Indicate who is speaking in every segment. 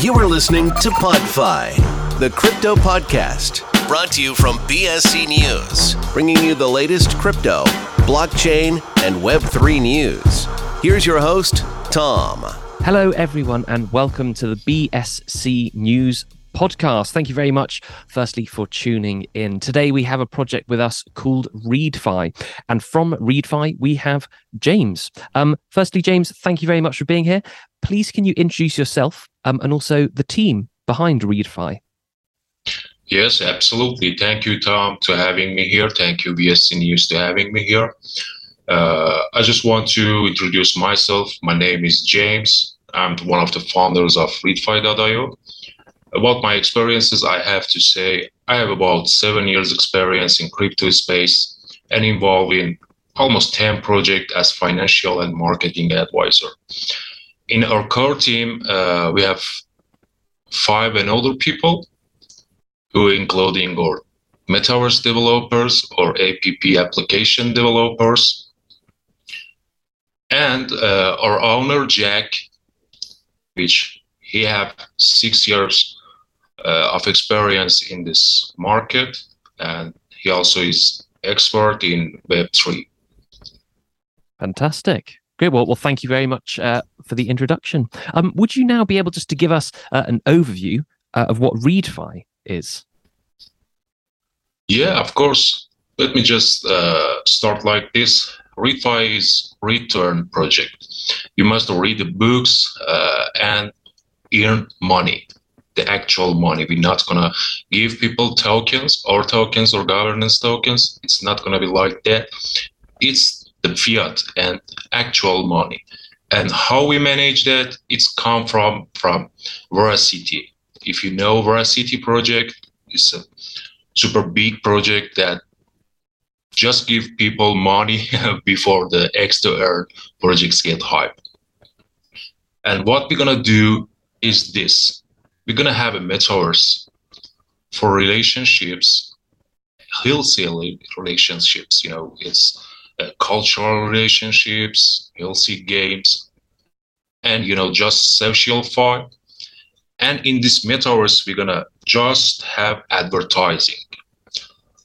Speaker 1: You are listening to PodFi, the crypto podcast, brought to you from BSC News, bringing you the latest crypto, blockchain, and Web3 news. Here's your host, Tom.
Speaker 2: Hello, everyone, and welcome to the BSC News podcast. Thank you very much, firstly, for tuning in. Today, we have a project with us called ReadFi. And from ReadFi, we have James. Um, firstly, James, thank you very much for being here. Please, can you introduce yourself um, and also the team behind ReadFi?
Speaker 3: Yes, absolutely. Thank you, Tom, to having me here. Thank you, BSC News, to having me here. Uh, I just want to introduce myself. My name is James. I'm one of the founders of ReadFi.io. About my experiences, I have to say I have about seven years experience in crypto space and involved in almost 10 projects as financial and marketing advisor. In our core team, uh, we have five and older people who including our metaverse developers or app application developers and uh, our owner jack which he have six years of experience in this market, and he also is expert in Web3.
Speaker 2: Fantastic. Great. Well, well, thank you very much uh, for the introduction. Um, would you now be able just to give us uh, an overview uh, of what ReadFi is?
Speaker 3: Yeah, of course. Let me just uh, start like this. ReadFi is return project. You must read the books uh, and earn money the actual money. We're not gonna give people tokens or tokens or governance tokens. It's not gonna be like that. It's the fiat and actual money. And how we manage that, it's come from from Veracity. If you know Veracity project, it's a super big project that just give people money before the X to earn projects get hype. And what we're gonna do is this we're going to have a metaverse for relationships, healthy relationships. You know, it's uh, cultural relationships, healthy games, and you know, just social fun. And in this metaverse, we're gonna just have advertising,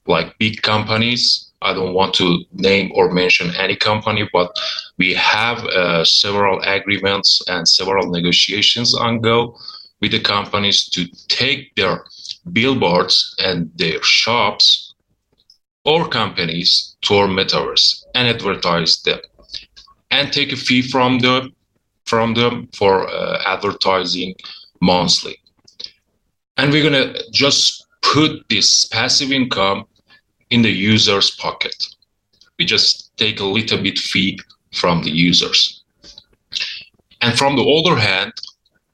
Speaker 3: like big companies. I don't want to name or mention any company, but we have uh, several agreements and several negotiations on go with the companies to take their billboards and their shops or companies to our metaverse and advertise them and take a fee from them from them for uh, advertising monthly. And we're going to just put this passive income in the user's pocket. We just take a little bit fee from the users. And from the other hand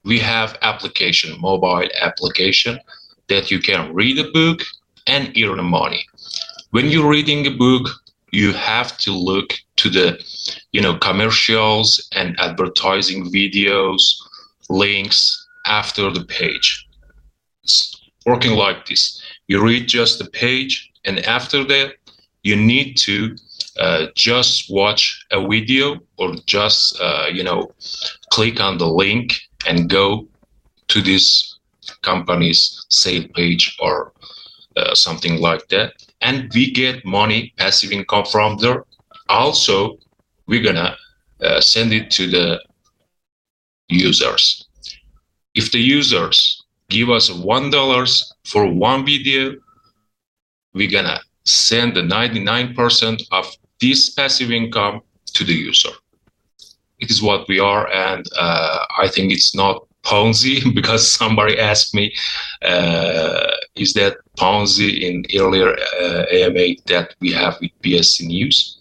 Speaker 3: we have application, mobile application that you can read a book and earn money. When you're reading a book, you have to look to the, you know, commercials and advertising videos, links after the page. It's working like this. You read just the page, and after that, you need to uh, just watch a video or just, uh, you know, click on the link and go to this company's sale page or uh, something like that. And we get money passive income from there. Also we're gonna uh, send it to the users. If the users give us one dollars for one video we're gonna send the 99% of this passive income to the user it is what we are, and uh, I think it's not Ponzi because somebody asked me, uh, is that Ponzi in earlier uh, AMA that we have with BSC News?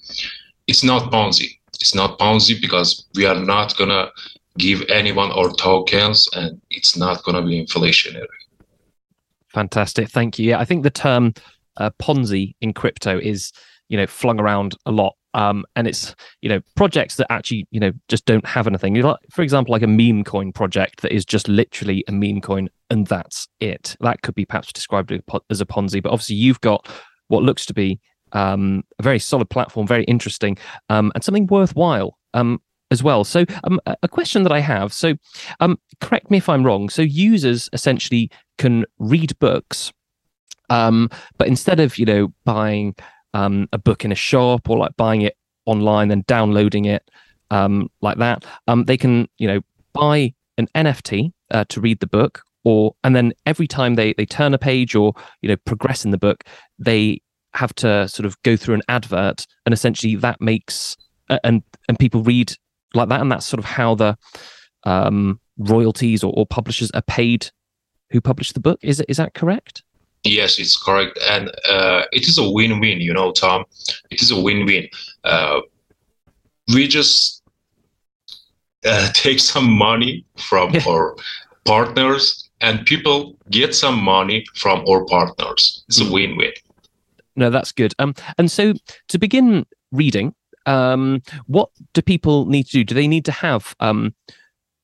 Speaker 3: It's not Ponzi. It's not Ponzi because we are not gonna give anyone our tokens, and it's not gonna be inflationary.
Speaker 2: Fantastic, thank you. Yeah, I think the term uh, Ponzi in crypto is you know flung around a lot um, and it's you know projects that actually you know just don't have anything. You like, for example, like a meme coin project that is just literally a meme coin, and that's it. That could be perhaps described as a Ponzi, but obviously you've got what looks to be um, a very solid platform, very interesting, um, and something worthwhile. Um, as well. So, um, a question that I have. So, um, correct me if I'm wrong. So, users essentially can read books, um, but instead of you know buying um, a book in a shop or like buying it online and downloading it um, like that, um, they can you know buy an NFT uh, to read the book, or and then every time they they turn a page or you know progress in the book, they have to sort of go through an advert, and essentially that makes uh, and and people read like that, and that's sort of how the um, royalties or, or publishers are paid who publish the book. Is is that correct?
Speaker 3: Yes, it's correct, and uh, it is a win-win. You know, Tom, it is a win-win. Uh, we just uh, take some money from our partners, and people get some money from our partners. It's a win-win.
Speaker 2: No, that's good. Um, and so to begin reading, um, what do people need to do? Do they need to have um,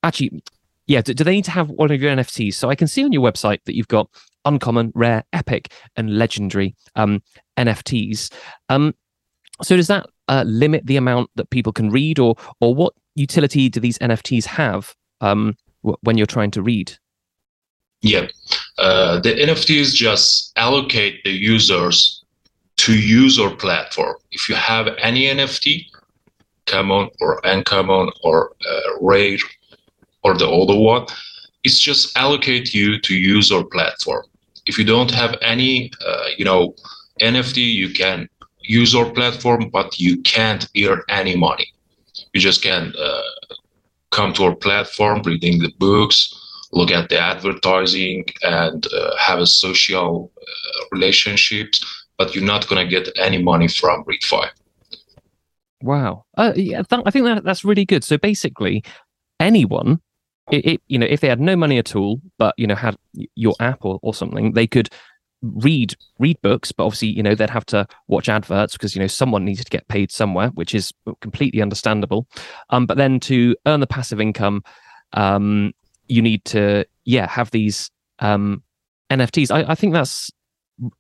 Speaker 2: actually, yeah, do, do they need to have one of your NFTs? So I can see on your website that you've got uncommon, rare, epic, and legendary um, NFTs. Um, so does that uh, limit the amount that people can read, or or what utility do these NFTs have um, w- when you're trying to read?
Speaker 3: Yeah, uh, the NFTs just allocate the users to use platform. If you have any NFT, common or uncommon or uh, rare or the other one, it's just allocate you to use platform. If you don't have any, uh, you know, NFT, you can use our platform, but you can't earn any money. You just can uh, come to our platform, reading the books, look at the advertising, and uh, have a social uh, relationships. But you're not gonna get any money from ReadFi.
Speaker 2: Wow. Uh, yeah, that, I think that that's really good. So basically, anyone, it, it, you know, if they had no money at all, but you know had your app or, or something, they could read read books. But obviously, you know, they'd have to watch adverts because you know someone needed to get paid somewhere, which is completely understandable. Um, but then to earn the passive income, um, you need to yeah have these um NFTs. I, I think that's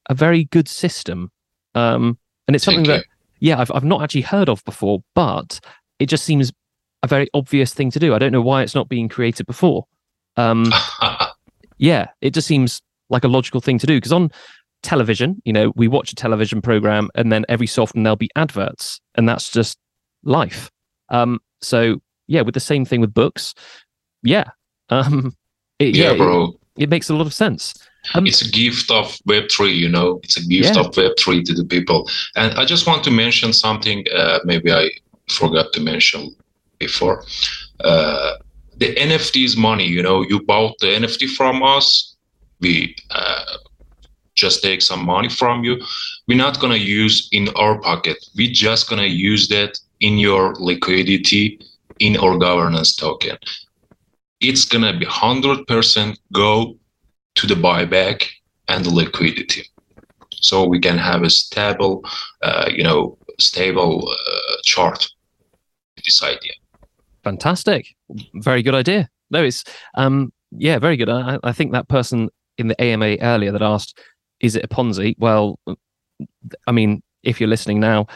Speaker 2: a very good system. Um, and it's something that yeah, I've I've not actually heard of before, but it just seems a very obvious thing to do. I don't know why it's not being created before. Um, yeah, it just seems like a logical thing to do because on television, you know, we watch a television program and then every so often there'll be adverts, and that's just life. Um, so yeah, with the same thing with books, yeah, um, it,
Speaker 3: yeah,
Speaker 2: it-
Speaker 3: bro.
Speaker 2: it, makes a lot of sense. Um,
Speaker 3: it's a gift of web3 you know it's a gift
Speaker 2: Yeah.
Speaker 3: of web3 to the people and i just want to mention something uh, maybe i forgot to mention before. Uh, the nfts money you know. You bought the nft from us. We uh, just take some money from you. We're not to use in our pocket. We're just to use that in your liquidity in our governance token. It's to be 100% go to the buyback and the liquidity. So we can have a stable uh, you know stable uh, chart this idea
Speaker 2: Fantastic. Very good idea. No, it's um yeah, very good. I, I think that person in the AMA earlier that asked, is it a Ponzi? Well, I mean, if you're listening now,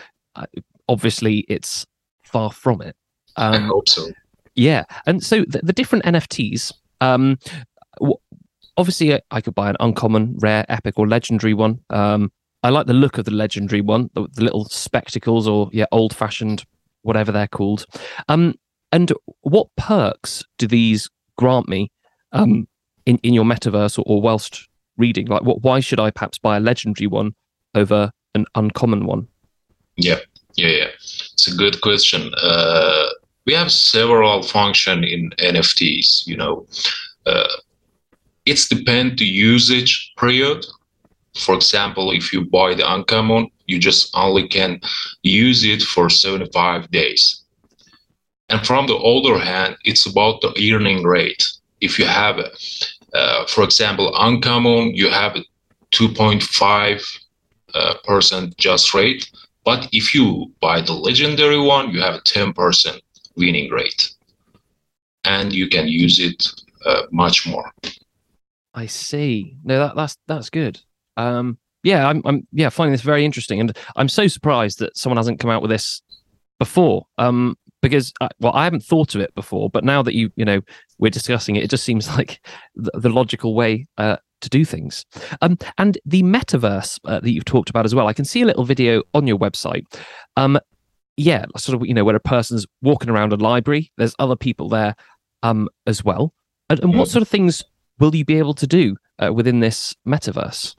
Speaker 2: obviously it's far from it.
Speaker 3: i
Speaker 2: Um,
Speaker 3: hope so
Speaker 2: yeah, and so the, the different NFTs. Um, w- obviously, I, I could buy an uncommon, rare, epic, or legendary one. Um, I like the look of the legendary one, the, the little spectacles, or yeah, old-fashioned, whatever they're called. Um, and what perks do these grant me um, in in your metaverse or, or whilst reading? Like, what? Why should I perhaps buy a legendary one over an uncommon one?
Speaker 3: yeah yeah yeah it's a good question uh, we have several function in nfts you know uh, it's depend the usage period for example if you buy the uncommon you just only can use it for 75 days and from the other hand it's about the earning rate if you have uh, for example uncommon you have a 2.5 uh, percent just rate but if you buy the legendary one, you have a 10% winning rate. And you can use it uh, much more.
Speaker 2: I see. No, that, that's that's good. Um, yeah, I'm, I'm yeah finding this very interesting, and I'm so surprised that someone hasn't come out with this before. Um, because uh, well i haven't thought of it before but now that you you know we're discussing it it just seems like the, the logical way uh, to do things. Um, and the metaverse uh, that you've talked about as well i can see a little video on your website. Um, yeah sort of you know where a person's walking around a library there's other people there um, as well. And, and what sort of things will you be able to do uh, within this metaverse?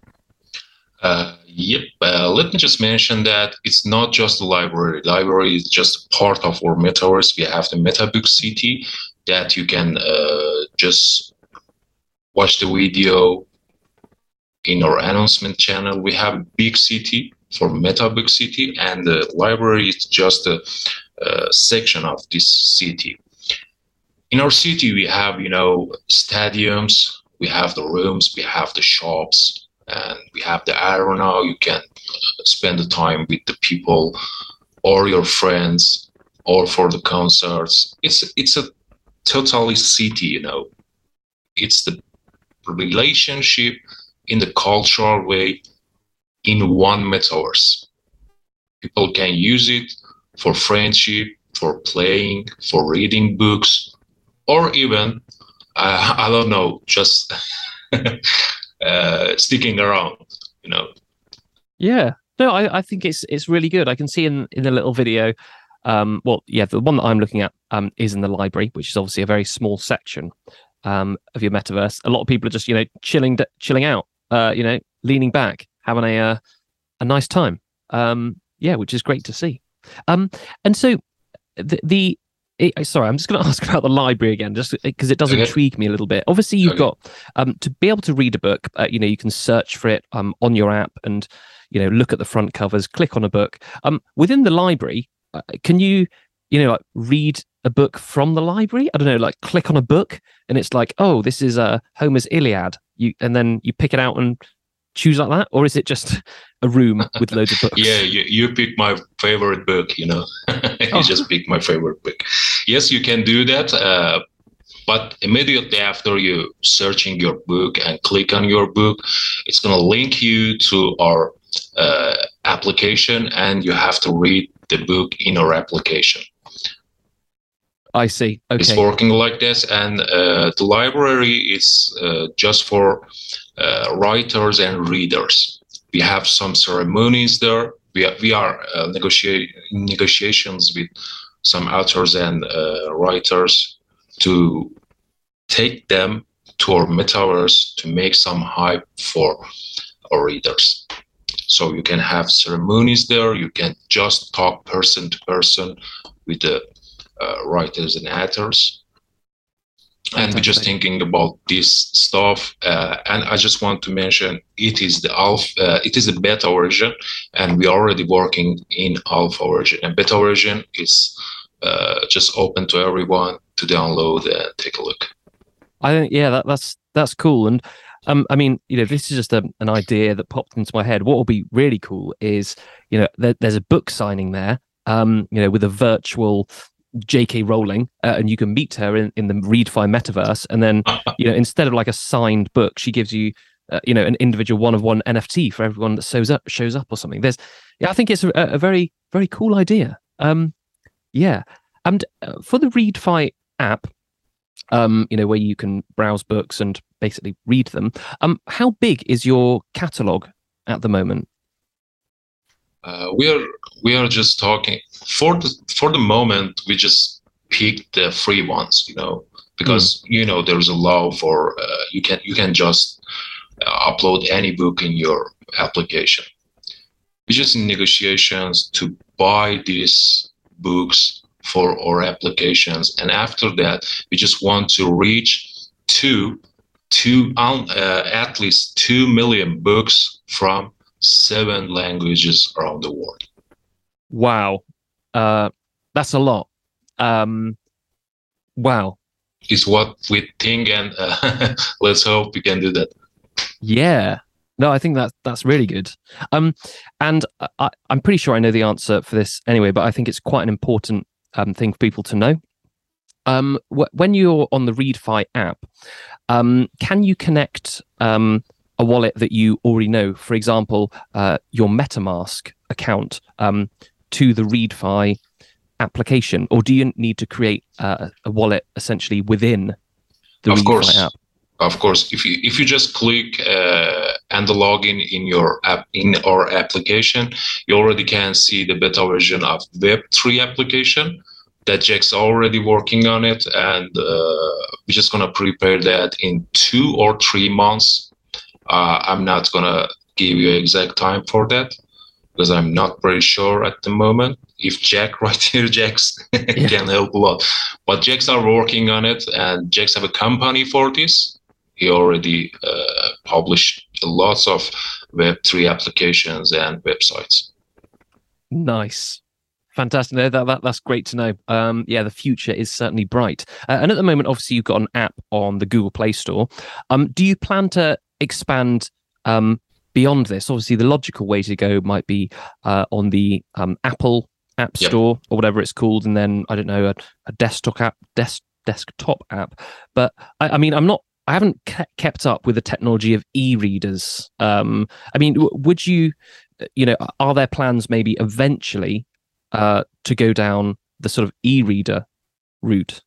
Speaker 3: Uh, yep. Uh, let me just mention that it's not just the library. library is just part of our metaverse. We have the MetaBook City that you can uh, just watch the video in our announcement channel. We have Big City for MetaBook City, and the library is just a, a section of this city. In our city, we have you know stadiums, we have the rooms, we have the shops and we have the arrow now. You can spend the time with the people or your friends or for the concerts. It's it's a totally city you know. It's the relationship in the cultural way in one metaverse. People can use it for friendship for playing for reading books or even uh, i don't know just uh, sticking around, you know.
Speaker 2: Yeah, no, I, I think it's it's really good. I can see in in the little video. Um, well, yeah, the one that I'm looking at um, is in the library, which is obviously a very small section um, of your metaverse. A lot of people are just you know chilling chilling out, uh, you know, leaning back, having a uh, a nice time. Um, yeah, which is great to see. Um, and so the, the it, sorry, I'm just going to ask about the library again, just because it does okay. intrigue me a little bit. Obviously, you've okay. got um, to be able to read a book. Uh, you know, you can search for it um, on your app, and you know, look at the front covers, click on a book. Um, within the library, uh, can you, you know, like read a book from the library? I don't know, like click on a book, and it's like, oh, this is uh, Homer's Iliad. You and then you pick it out and choose like that, or is it just a room with loads of books?
Speaker 3: yeah, you, you pick my favorite book. You know, you oh. just pick my favorite book. Yes, you can do that. Uh, but immediately after you searching your book and click on your book, it's going to link you to our uh, application, and you have to read the book in our application.
Speaker 2: I see. Okay.
Speaker 3: It's working like this, and uh, the library is uh, just for uh, writers and readers. We have some ceremonies there. We are, we are uh, negotiate negotiations with some authors and uh, writers to take them to our metaverse to make some hype for our readers. So you can have ceremonies there. You can just talk person to person with the writers and actors. And we're just thinking about this stuff uh, and i just want to mention it is the alpha uh, it is a beta version and we're already working in alpha version. And beta version is uh, just open to everyone to download and take a look.
Speaker 2: I think yeah that, that's that's cool. And um, I mean, you know, this is just a, an idea that popped into my head. What will be really cool is, you know, there, there's a book signing there, um, you know, with a virtual J.K. Rowling, uh, and you can meet her in, in the Readfi metaverse, and then you know instead of like a signed book, she gives you uh, you know an individual one of one NFT for everyone that shows up shows up or something. There's yeah, I think it's a, a very very cool idea. Um, yeah, and uh, for the Readfi app, um, you know where you can browse books and basically read them. Um, how big is your catalog at the moment?
Speaker 3: Uh, we are we are just talking for the for the moment we just pick the free ones you know because mm. you know there's a law for uh, you can you can just uh, upload any book in your application we're just in negotiations to buy these books for our applications and after that we just want to reach two two um, uh, at least two million books from seven languages around the world.
Speaker 2: Wow. Uh, that's a lot. Um, wow.
Speaker 3: Is what we think, and uh, let's hope we can do that.
Speaker 2: Yeah. No, I think that that's really good. Um, and I, I'm pretty sure I know the answer for this anyway, but I think it's quite an important um, thing for people to know. Um, wh- when you're on the Readfi app, um, can you connect um, a wallet that you already know, for example, uh, your MetaMask account um, to the Readfi application, or do you need to create uh, a wallet essentially within the
Speaker 3: of
Speaker 2: Refy
Speaker 3: course.
Speaker 2: app?
Speaker 3: of course. If you if you just click uh, and the login in your app in our application you already can see the beta version of web3 application that jack's already working on it. And uh, we're just gonna prepare that in two or three months uh, i'm not gonna give you exact time for that because i'm not very sure at the moment if jack right here jack's can help a lot but jacks are working on it and jacks have a company for this he already uh, published lots of Web3 applications and websites.
Speaker 2: Nice. Fantastic. That, that, that's great to know. Um, yeah, the future is certainly bright. Uh, and at the moment, obviously, you've got an app on the Google Play Store. Um, do you plan to expand um, beyond this? Obviously, the logical way to go might be uh, on the um, Apple App. Store or whatever it's called, and then I don't know a, a desktop app, desk, desktop app. But I, I mean, I'm not. I haven't kept up with the technology of e-readers. Um, I mean, w- would you, you know, are there plans maybe eventually uh, to go down the sort of e-reader route?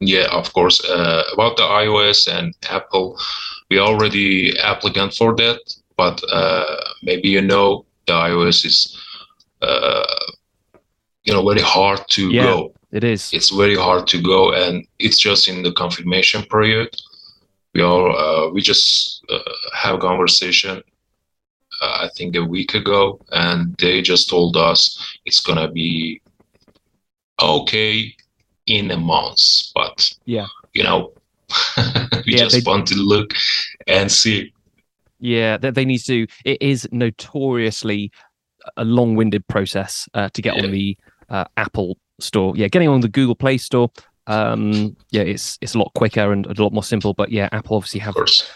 Speaker 3: Yeah, of course. Uh, about the iOS and Apple, we already applicant for that, but uh, maybe you know the iOS is, uh, you know, very hard to
Speaker 2: Yeah.
Speaker 3: go.
Speaker 2: It is.
Speaker 3: It's very hard to go, and it's just in the confirmation period. We all uh, we just uh, have a conversation. Uh, I think a week ago, and they just told us it's gonna be okay in a month, but
Speaker 2: Yeah.
Speaker 3: you know, we
Speaker 2: Yeah,
Speaker 3: just want to look and see.
Speaker 2: Yeah, they, they need to. It is notoriously a long-winded process uh, to get
Speaker 3: Yeah.
Speaker 2: on the uh, Apple Store. Yeah, getting on the Google Play Store. Um, yeah, it's it's a lot quicker and a lot more simple. But yeah, Apple obviously have
Speaker 3: course,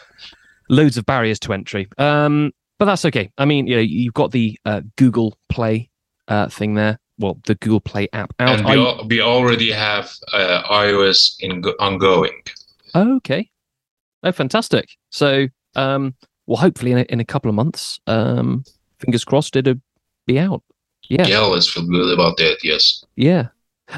Speaker 2: loads of barriers to entry. Um, but that's okay. I mean, you know, you've got the uh, Google Play uh, thing there. Well, the Google Play app out.
Speaker 3: and we,
Speaker 2: I-
Speaker 3: al- we already have uh, iOS in ongoing.
Speaker 2: Oh, okay. Oh, fantastic. So, um, well, hopefully in a, in a couple of months, um, fingers crossed, it'll be out. Yeah.
Speaker 3: Yeah, feel good about that. Yes.
Speaker 2: Yeah.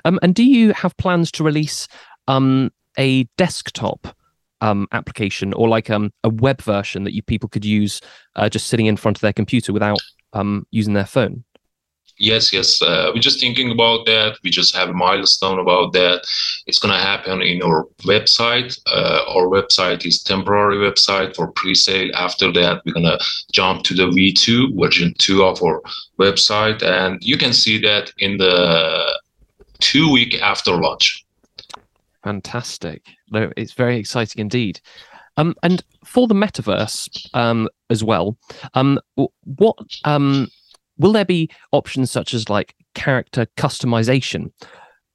Speaker 2: Um, and do you have plans to release um a desktop um application or like um a web version that you people could use uh, just sitting in front of their computer without um using their phone?
Speaker 3: Yes, yes. Uh, we're just thinking about that. We just have a milestone about that. It's gonna happen in our website. Uh, our website is temporary website for pre-sale. After that, we're gonna jump to the V2 version two of our website, and you can see that in the two week after launch.
Speaker 2: Fantastic. No, it's very exciting indeed. Um, and for the metaverse um, as well, um, what um, will there be options such as like character customization?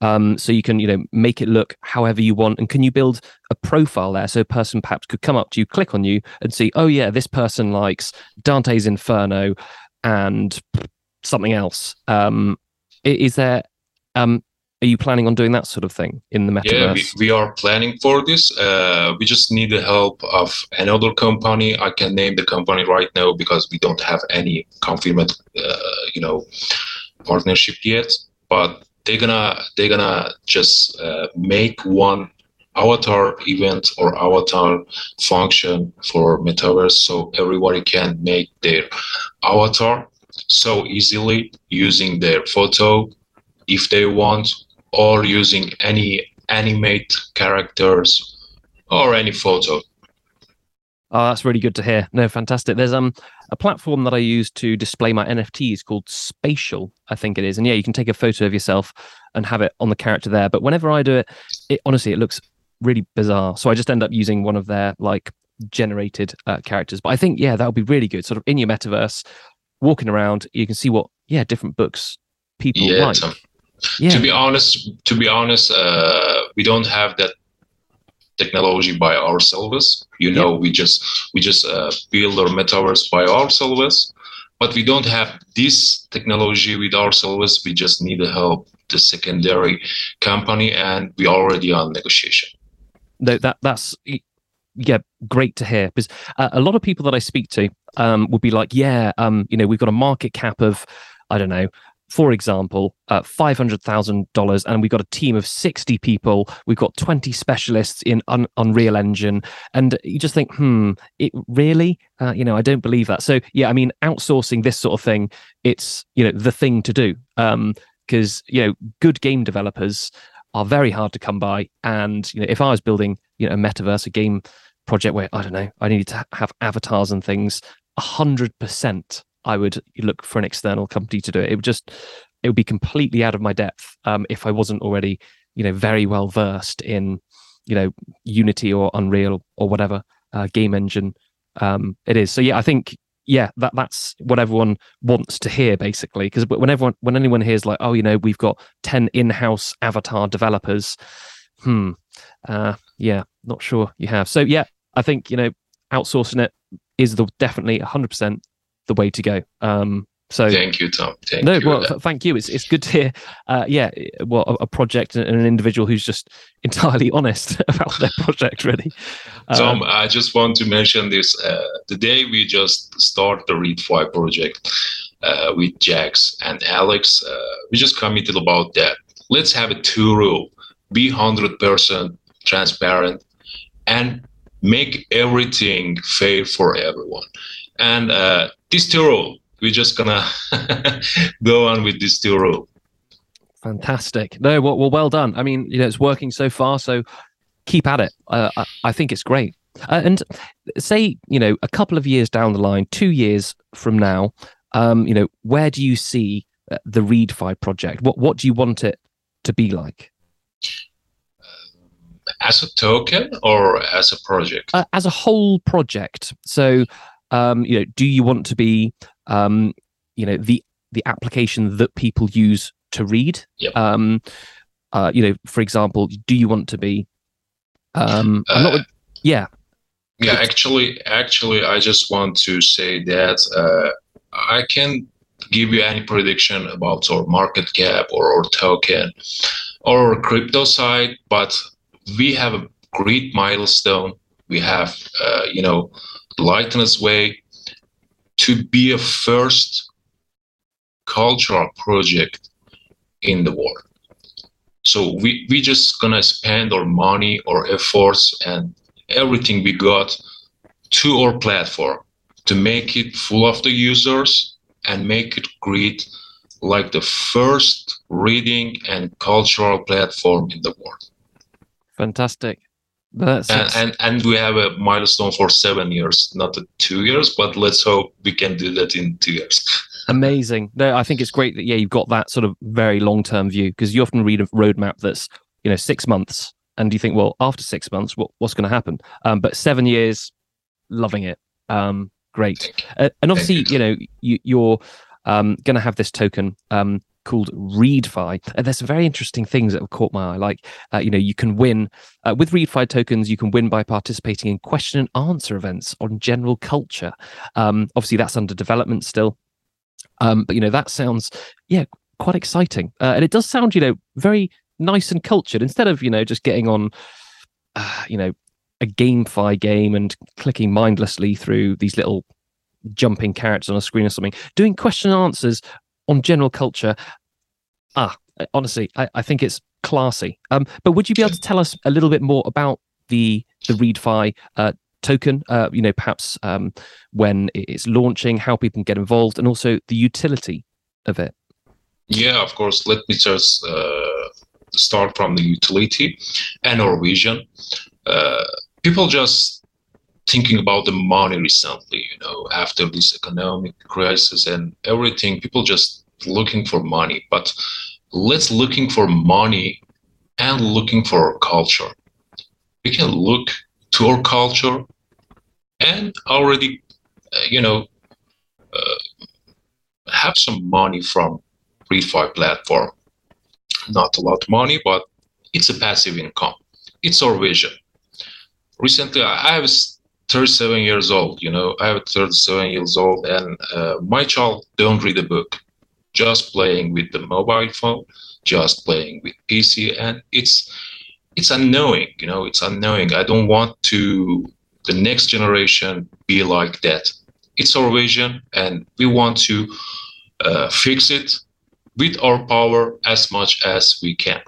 Speaker 2: Um, so you can, you know, make it look however you want, and can you build a profile there so a person perhaps could come up to you, click on you, and see, oh yeah, this person likes Dante's Inferno and something else. Um, is there um, are you planning on doing that sort of thing in the metaverse?
Speaker 3: Yeah, we, we are planning for this. Uh, we just need the help of another company. I can name the company right now because we don't have any confirmed, uh, you know, partnership yet. But they're gonna they're gonna just uh, make one avatar event or avatar function for metaverse, so everybody can make their avatar so easily using their photo if they want or using any animate characters or any photo.
Speaker 2: Oh, that's really good to hear. No, fantastic. There's um a platform that I use to display my NFTs called Spatial, I think it is. And yeah, you can take a photo of yourself and have it on the character there. But whenever I do it, it honestly it looks really bizarre. So I just end up using one of their like generated uh, characters. But I think yeah, that would be really good. Sort of in your metaverse, walking around, you can see what yeah different books people
Speaker 3: Yeah,
Speaker 2: like.
Speaker 3: Tom.
Speaker 2: Yeah,
Speaker 3: To be honest, to be honest, uh, we don't have that technology by ourselves. You know, we just we just uh, build our metaverse by ourselves, but we don't have this technology with ourselves. We just need the help the secondary company, and we already on negotiation.
Speaker 2: no, that that's yeah, great to hear because uh, a lot of people that I speak to um, would be like, yeah, um, you know, we've got a market cap of I don't know for example, uh, $500,000, and we've got a team of 60 people. We've got 20 specialists in un- Unreal Engine. And you just think, hmm, it really? Uh, you know, I don't believe that. So, yeah, I mean, outsourcing this sort of thing, it's, you know, the thing to do. Because, um, you know, good game developers are very hard to come by. And, you know, if I was building, you know, a metaverse, a game project where, I don't know, I needed to have avatars and things, 100% I would look for an external company to do it. It would just it would be completely out of my depth um, if I wasn't already you know very well versed in you know Unity or Unreal or whatever uh, game engine um, it is. So yeah, I think yeah that that's what everyone wants to hear basically because when everyone when anyone hears like oh you know we've got 10 in-house avatar developers hmm uh yeah not sure you have so yeah i think you know outsourcing it is the definitely 100% the way to go. Um, so
Speaker 3: thank you, Tom. Thank
Speaker 2: no,
Speaker 3: you.
Speaker 2: well, thank you. It's it's good to hear. Uh, yeah, well, a, a, project and an individual who's just entirely honest about their project. Really,
Speaker 3: Tom. Um, I just want to mention this. Uh, the day we just start the Readfi project uh, with Jax and Alex, uh, we just committed about that. Let's have a two rule: be hundred percent transparent and make everything fair for everyone. And uh, this two rule, we're just gonna go on with this two rule.
Speaker 2: Fantastic. No, well, well, well done. I mean, you know, it's working so far, so keep at it. Uh, I, I, think it's great. Uh, and say, you know, a couple of years down the line, two years from now, um, you know, where do you see uh, the Readfi project? What what do you want it to be like?
Speaker 3: as a token or as a project?
Speaker 2: Uh, as a whole project. So, um, you know, do you want to be, um, you know, the the application that people use to read?
Speaker 3: Yep.
Speaker 2: Um, uh, you know, for example, do you want to be? Um, uh, not, yeah.
Speaker 3: Yeah, actually, actually, I just want to say that uh, I can give you any prediction about our market cap or our token or crypto side, but we have a great milestone. We have, uh, you know, Lightness Way to be a first cultural project in the world. So we we just gonna spend our money, our efforts, and everything we got to our platform to make it full of the users and make it great like the first reading and cultural platform in the world.
Speaker 2: Fantastic. That's
Speaker 3: and, and, and we have a milestone for seven years, not two years, but let's hope we can do that in two years.
Speaker 2: Amazing. No, I think it's great that yeah, you've got that sort of very long term view because you often read a roadmap that's you know six months, and you think, well, after six months, what, what's going to happen? Um, but seven years, loving it. Um, great. Uh, and obviously, you. know, you, you're um, going to have this token um, called Readfi. And there's some very interesting things that have caught my eye. Like, uh, you know, you can win uh, with Readfi tokens. You can win by participating in question and answer events on general culture. Um, obviously, that's under development still. Um, but you know, that sounds yeah quite exciting, uh, and it does sound you know very nice and cultured. Instead of you know just getting on, uh, you know, a GameFi game and clicking mindlessly through these little jumping characters on a screen or something, doing question and answers on general culture, ah, honestly, I, I think it's classy. Um, but would you be able to tell us a little bit more about the the Readfi uh, token? Uh, you know, perhaps um, when it's launching, how people can get involved, and also the utility of it.
Speaker 3: Yeah, of course. Let me just uh, start from the utility and our vision. Uh, people just thinking about the money recently, you know, after this economic crisis and everything, people just looking for money. But let's looking for money and looking for our culture. We can look to our culture and already, uh, you know, uh, have some money from Readfi platform. Not a lot of money, but it's a passive income. It's our vision. Recently, I have 37 years old you know i have 37 years old and uh, my child don't read a book just playing with the mobile phone just playing with pc and it's it's unknowing you know it's unknowing i don't want to the next generation be like that it's our vision and we want to uh, fix it with our power as much as we can.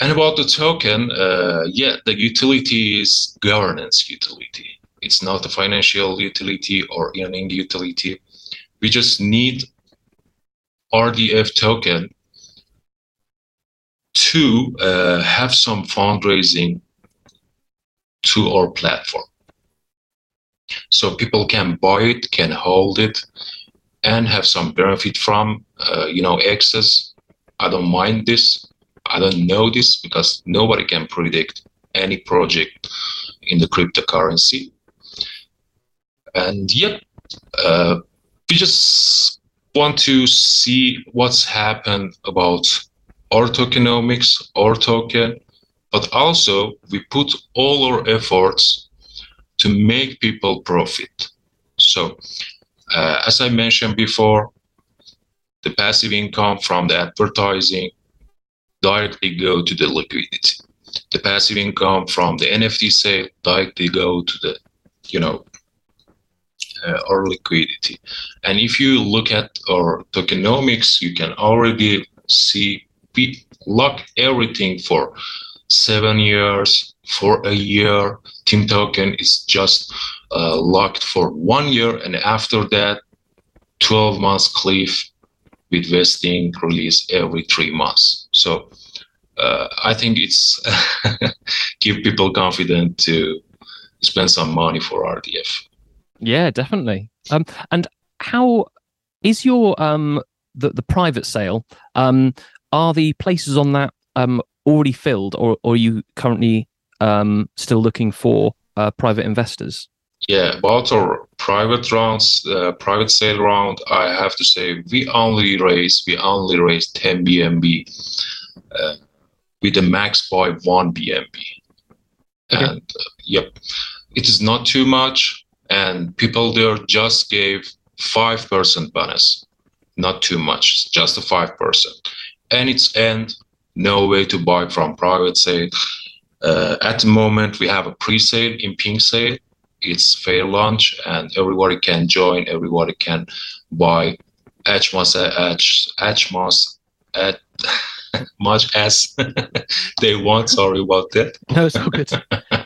Speaker 3: And about the token, uh, yeah, the utility is governance utility. It's not a financial utility or earning utility. We just need RDF token to uh, have some fundraising to our platform. So people can buy it, can hold it, and have some benefit from, uh, you know, access. I don't mind this. I don't know this because nobody can predict any project in the cryptocurrency. And yep, uh, we just want to see what's happened about our tokenomics, our token, but also we put all our efforts to make people profit. So, uh, as I mentioned before, the passive income from the advertising directly go to the liquidity. The passive income from the NFT sale directly go to the, you know, uh, our liquidity. And if you look at our tokenomics, you can already see we lock everything for seven years, for a year. Team token is just uh, locked for one year, and after that, 12 months cliff with vesting release every three months. So uh, I think it's give people confidence to spend some money for RDF.
Speaker 2: Yeah, definitely. Um, and how is your um the the private sale? Um, are the places on that um already filled, or, or are you currently um still looking for uh, private investors?
Speaker 3: Yeah, about our private rounds, uh, private sale round, I have to say we only raise we only raise 10 BNB uh, with a max by one BNB, okay. and uh, yep, it is not too much, and people there just gave five percent bonus, not too much, just a five percent, and it's end no way to buy from private sale. Uh, at the moment, we have a pre-sale in Pink Sale. It's fair launch and everybody can join everybody can buy. As as much at much as they want sorry about that.
Speaker 2: No it's all good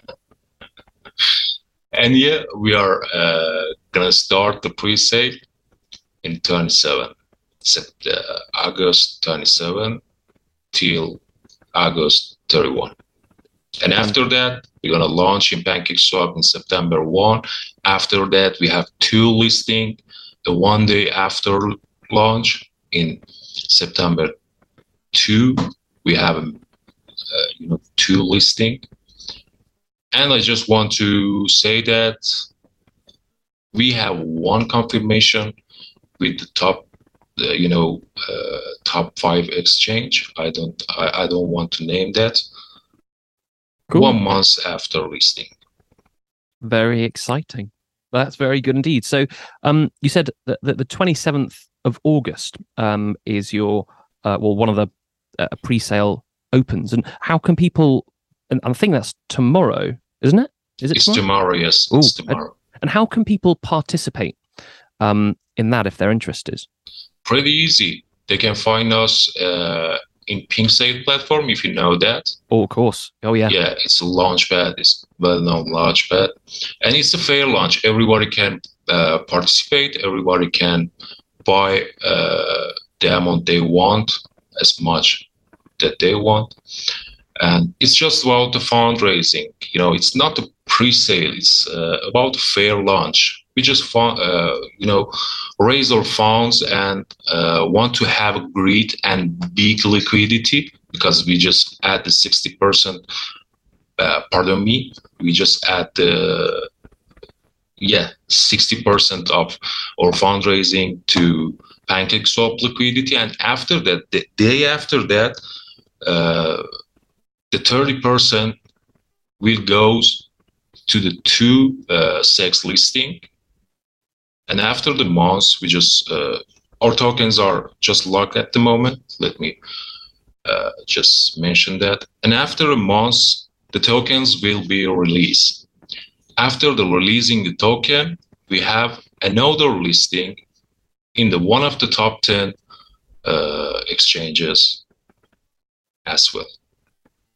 Speaker 3: and yeah we are uh, gonna start the pre-sale in 27 uh, august 27 till august 31 and after that we're going to launch in PancakeSwap in September 1. After that, we have two listing. The one day after launch in September 2, we have uh, you know two listing. And I just want to say that we have one confirmation with the top uh, you know uh, top five exchange i don't I, I don't want to name that cool. one month after listing.
Speaker 2: Very exciting. That's very good indeed. So, um, you said that, that the 27th of August um, is your, uh, well, one of the uh, pre sale opens. And how can people, and I think that's tomorrow, isn't it? Is
Speaker 3: it
Speaker 2: it's tomorrow?
Speaker 3: tomorrow yes. Ooh, it's tomorrow.
Speaker 2: And, and, how can people participate um, in that if they're interested?
Speaker 3: Pretty easy. They can find us uh, in PinkSale platform, if you know that.
Speaker 2: Oh, of course. Oh, yeah.
Speaker 3: Yeah, it's a launchpad. It's well-known launchpad, and it's a fair launch. Everybody can uh, participate. Everybody can buy uh, the amount they want, as much that they want, and it's just about the fundraising. You know, it's not a pre-sale. It's uh, about a fair launch we just found, uh, you know, raise our funds and uh, want to have great and big liquidity because we just add the 60%, uh, pardon me, we just add the, yeah, 60% of our fundraising to PancakeSwap liquidity. And after that, the day after that, uh, the 30% will goes to the two uh, CEX listing and after the months, we just uh, our tokens are just locked at the moment. Let me uh, just mention that. And after a month, the tokens will be released. After the releasing the token, we have another listing in the one of the top 10 uh, exchanges as well.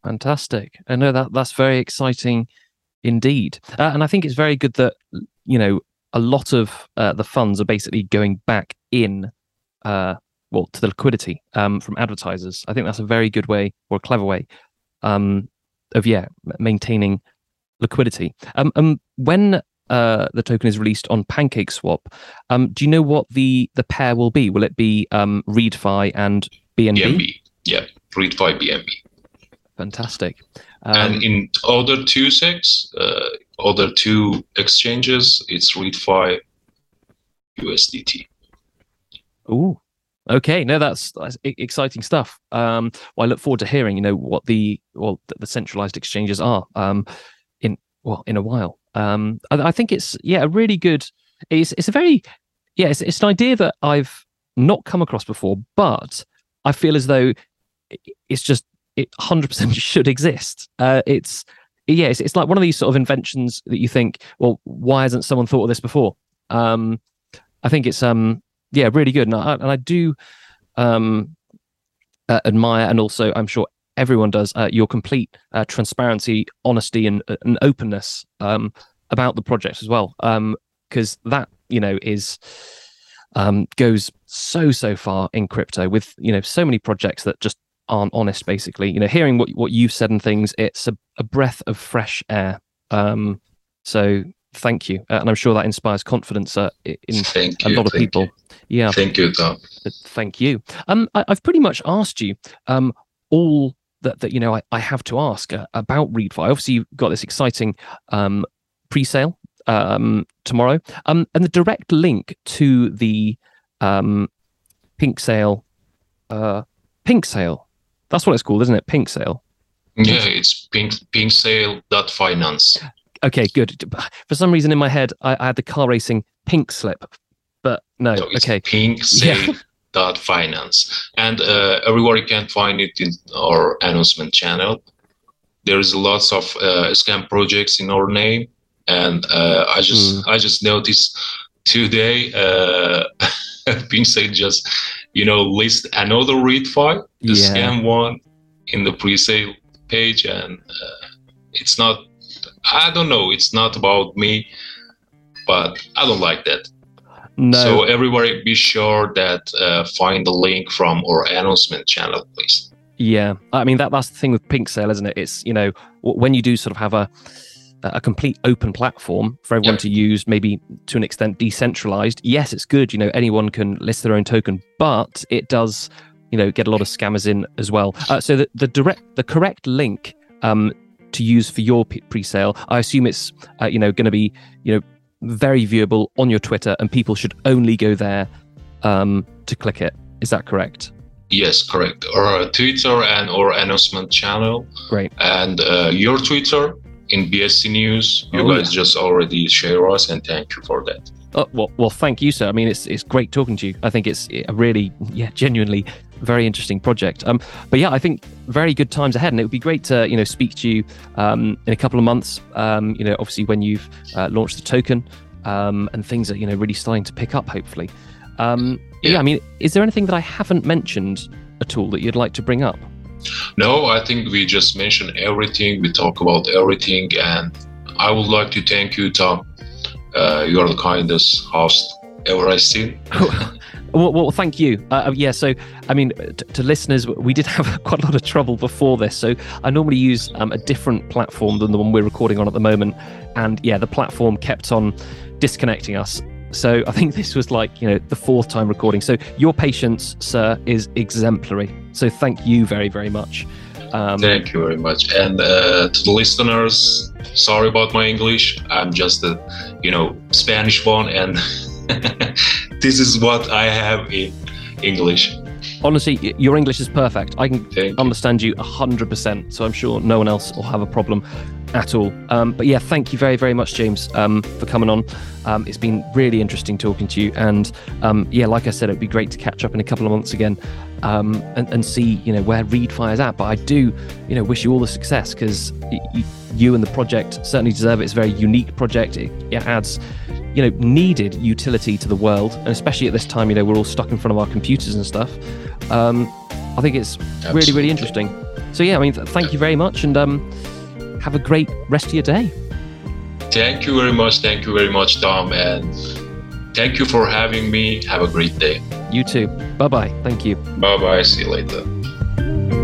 Speaker 2: Fantastic. I know that that's very exciting indeed. Uh, and I think it's very good that, you know, a lot of uh, the funds are basically going back in, uh, well, to the liquidity um, from advertisers. I think that's a very good way or a clever way um, of, yeah, maintaining liquidity. Um, um when uh, the token is released on PancakeSwap, um, do you know what the the pair will be? Will it be um, ReadFi and BNB?
Speaker 3: BNB, yeah, ReadFi BNB.
Speaker 2: Fantastic.
Speaker 3: Um, and in other two CEXs, uh, other two exchanges, it's ReadFi USDT.
Speaker 2: Oh, okay. No, that's, that's exciting stuff. Um, well, I look forward to hearing, you know, what the well the centralized exchanges are um, in well in a while. Um, I, I think it's yeah a really good. It's it's a very yeah it's, it's an idea that I've not come across before, but I feel as though it's just it 100% should exist. Uh, it's yeah, it's, it's like one of these sort of inventions that you think, well, why hasn't someone thought of this before? Um, I think it's um yeah really good, and I, and I do um uh, admire, and also I'm sure everyone does uh, your complete uh, transparency, honesty, and, uh, and openness um, about the project as well. Because um, that you know is um, goes so so far in crypto with you know so many projects that just aren't honest basically. You know hearing what what you've said and things it's a, a breath of fresh air. Um so thank you. Uh, and i'm sure that inspires confidence uh, in thank a you, lot of people.
Speaker 3: you.
Speaker 2: yeah.
Speaker 3: Thank you Tom.
Speaker 2: Thank you. Um I, have pretty much asked you um all that that you know i, I have to ask uh, about ReadFi. Obviously you've got this exciting um pre-sale um tomorrow. Um and the direct link to the um PinkSale uh PinkSale that's what it's called, isn't it? PinkSale.
Speaker 3: Yeah, it's pink PinkSale dot finance.
Speaker 2: Okay, good. For some reason in my head, I, I had the car racing pink slip, but no. no okay,
Speaker 3: PinkSale. Yeah. dot finance and uh, everywhere you can find it in our announcement channel there's lots of uh, scam projects in our name and uh, i just mm. i just noticed today PinkSale just you know, list another ReadFi, the yeah. scam one in the pre-sale page, and uh, it's not. I don't know. It's not about me, but I don't like that. No. So everybody, be sure that uh, find the link from our announcement channel, please.
Speaker 2: Yeah, I mean that that's the thing with PinkSale, isn't it? It's you know when you do sort of have a a complete open platform for everyone to use, maybe to an extent decentralized. Yes, it's good. You know, anyone can list their own token, but it does, you know, get a lot of scammers in as well. Uh, so the, the direct, the correct link um, to use for your pre-sale, I assume it's, uh, you know, going to be, you know, very viewable on your Twitter, and people should only go there um, to click it. Is that correct?
Speaker 3: Yes, correct. Our Twitter and our announcement channel.
Speaker 2: Great.
Speaker 3: And uh, your Twitter in BSC News. You oh, guys yeah. just already share us, and thank you for that.
Speaker 2: Oh, well, well, thank you, sir. I mean, it's it's great talking to you. I think it's a really, yeah, genuinely very interesting project. Um, but yeah, I think very good times ahead, and it would be great to you know speak to you um, in a couple of months. Um, you know, obviously when you've uh, launched the token, um, and things are you know really starting to pick up, hopefully. Um, yeah. yeah, I mean, is there anything that I haven't mentioned at all that you'd like to bring up?
Speaker 3: No, I think we just mentioned everything. We talk about everything, and I would like to thank you, Tom. Uh, you are the kindest host ever I've seen.
Speaker 2: Well, well, thank you. Uh, uh yeah, so I mean, t- to listeners, we did have quite a lot of trouble before this. So I normally use um, a different platform than the one we're recording on at the moment, and yeah, the platform kept on disconnecting us. So I think this was like, you know, the fourth time recording. So your patience, sir, is exemplary. So thank you very, very much.
Speaker 3: Um, thank you very much. And uh, to the listeners, sorry about my English. I'm just a, you know, Spanish one, and this is what I have in English.
Speaker 2: Honestly, your English is perfect. I can Thank understand you. you 100%. So I'm sure no one else will have a problem at all. Um, but yeah, thank you very, very much, James, um, for coming on. Um, it's been really interesting talking to you. And um, yeah, like I said, it'd be great to catch up in a couple of months again um, and, and, see, you know, where ReadFi is at. But I do, you know, wish you all the success because y- you and the project certainly deserve it. It's a very unique project. It, it adds you know needed utility to the world, and especially at this time, you know, we're all stuck in front of our computers and stuff. Um, I think it's Absolutely. really really interesting. So yeah, I mean, th- thank you very much, and um, have a great rest of your day.
Speaker 3: Thank you very much. Thank you very much, Tom, and thank you for having me. Have a great day.
Speaker 2: You too. Bye bye. Thank you.
Speaker 3: Bye bye. See you later.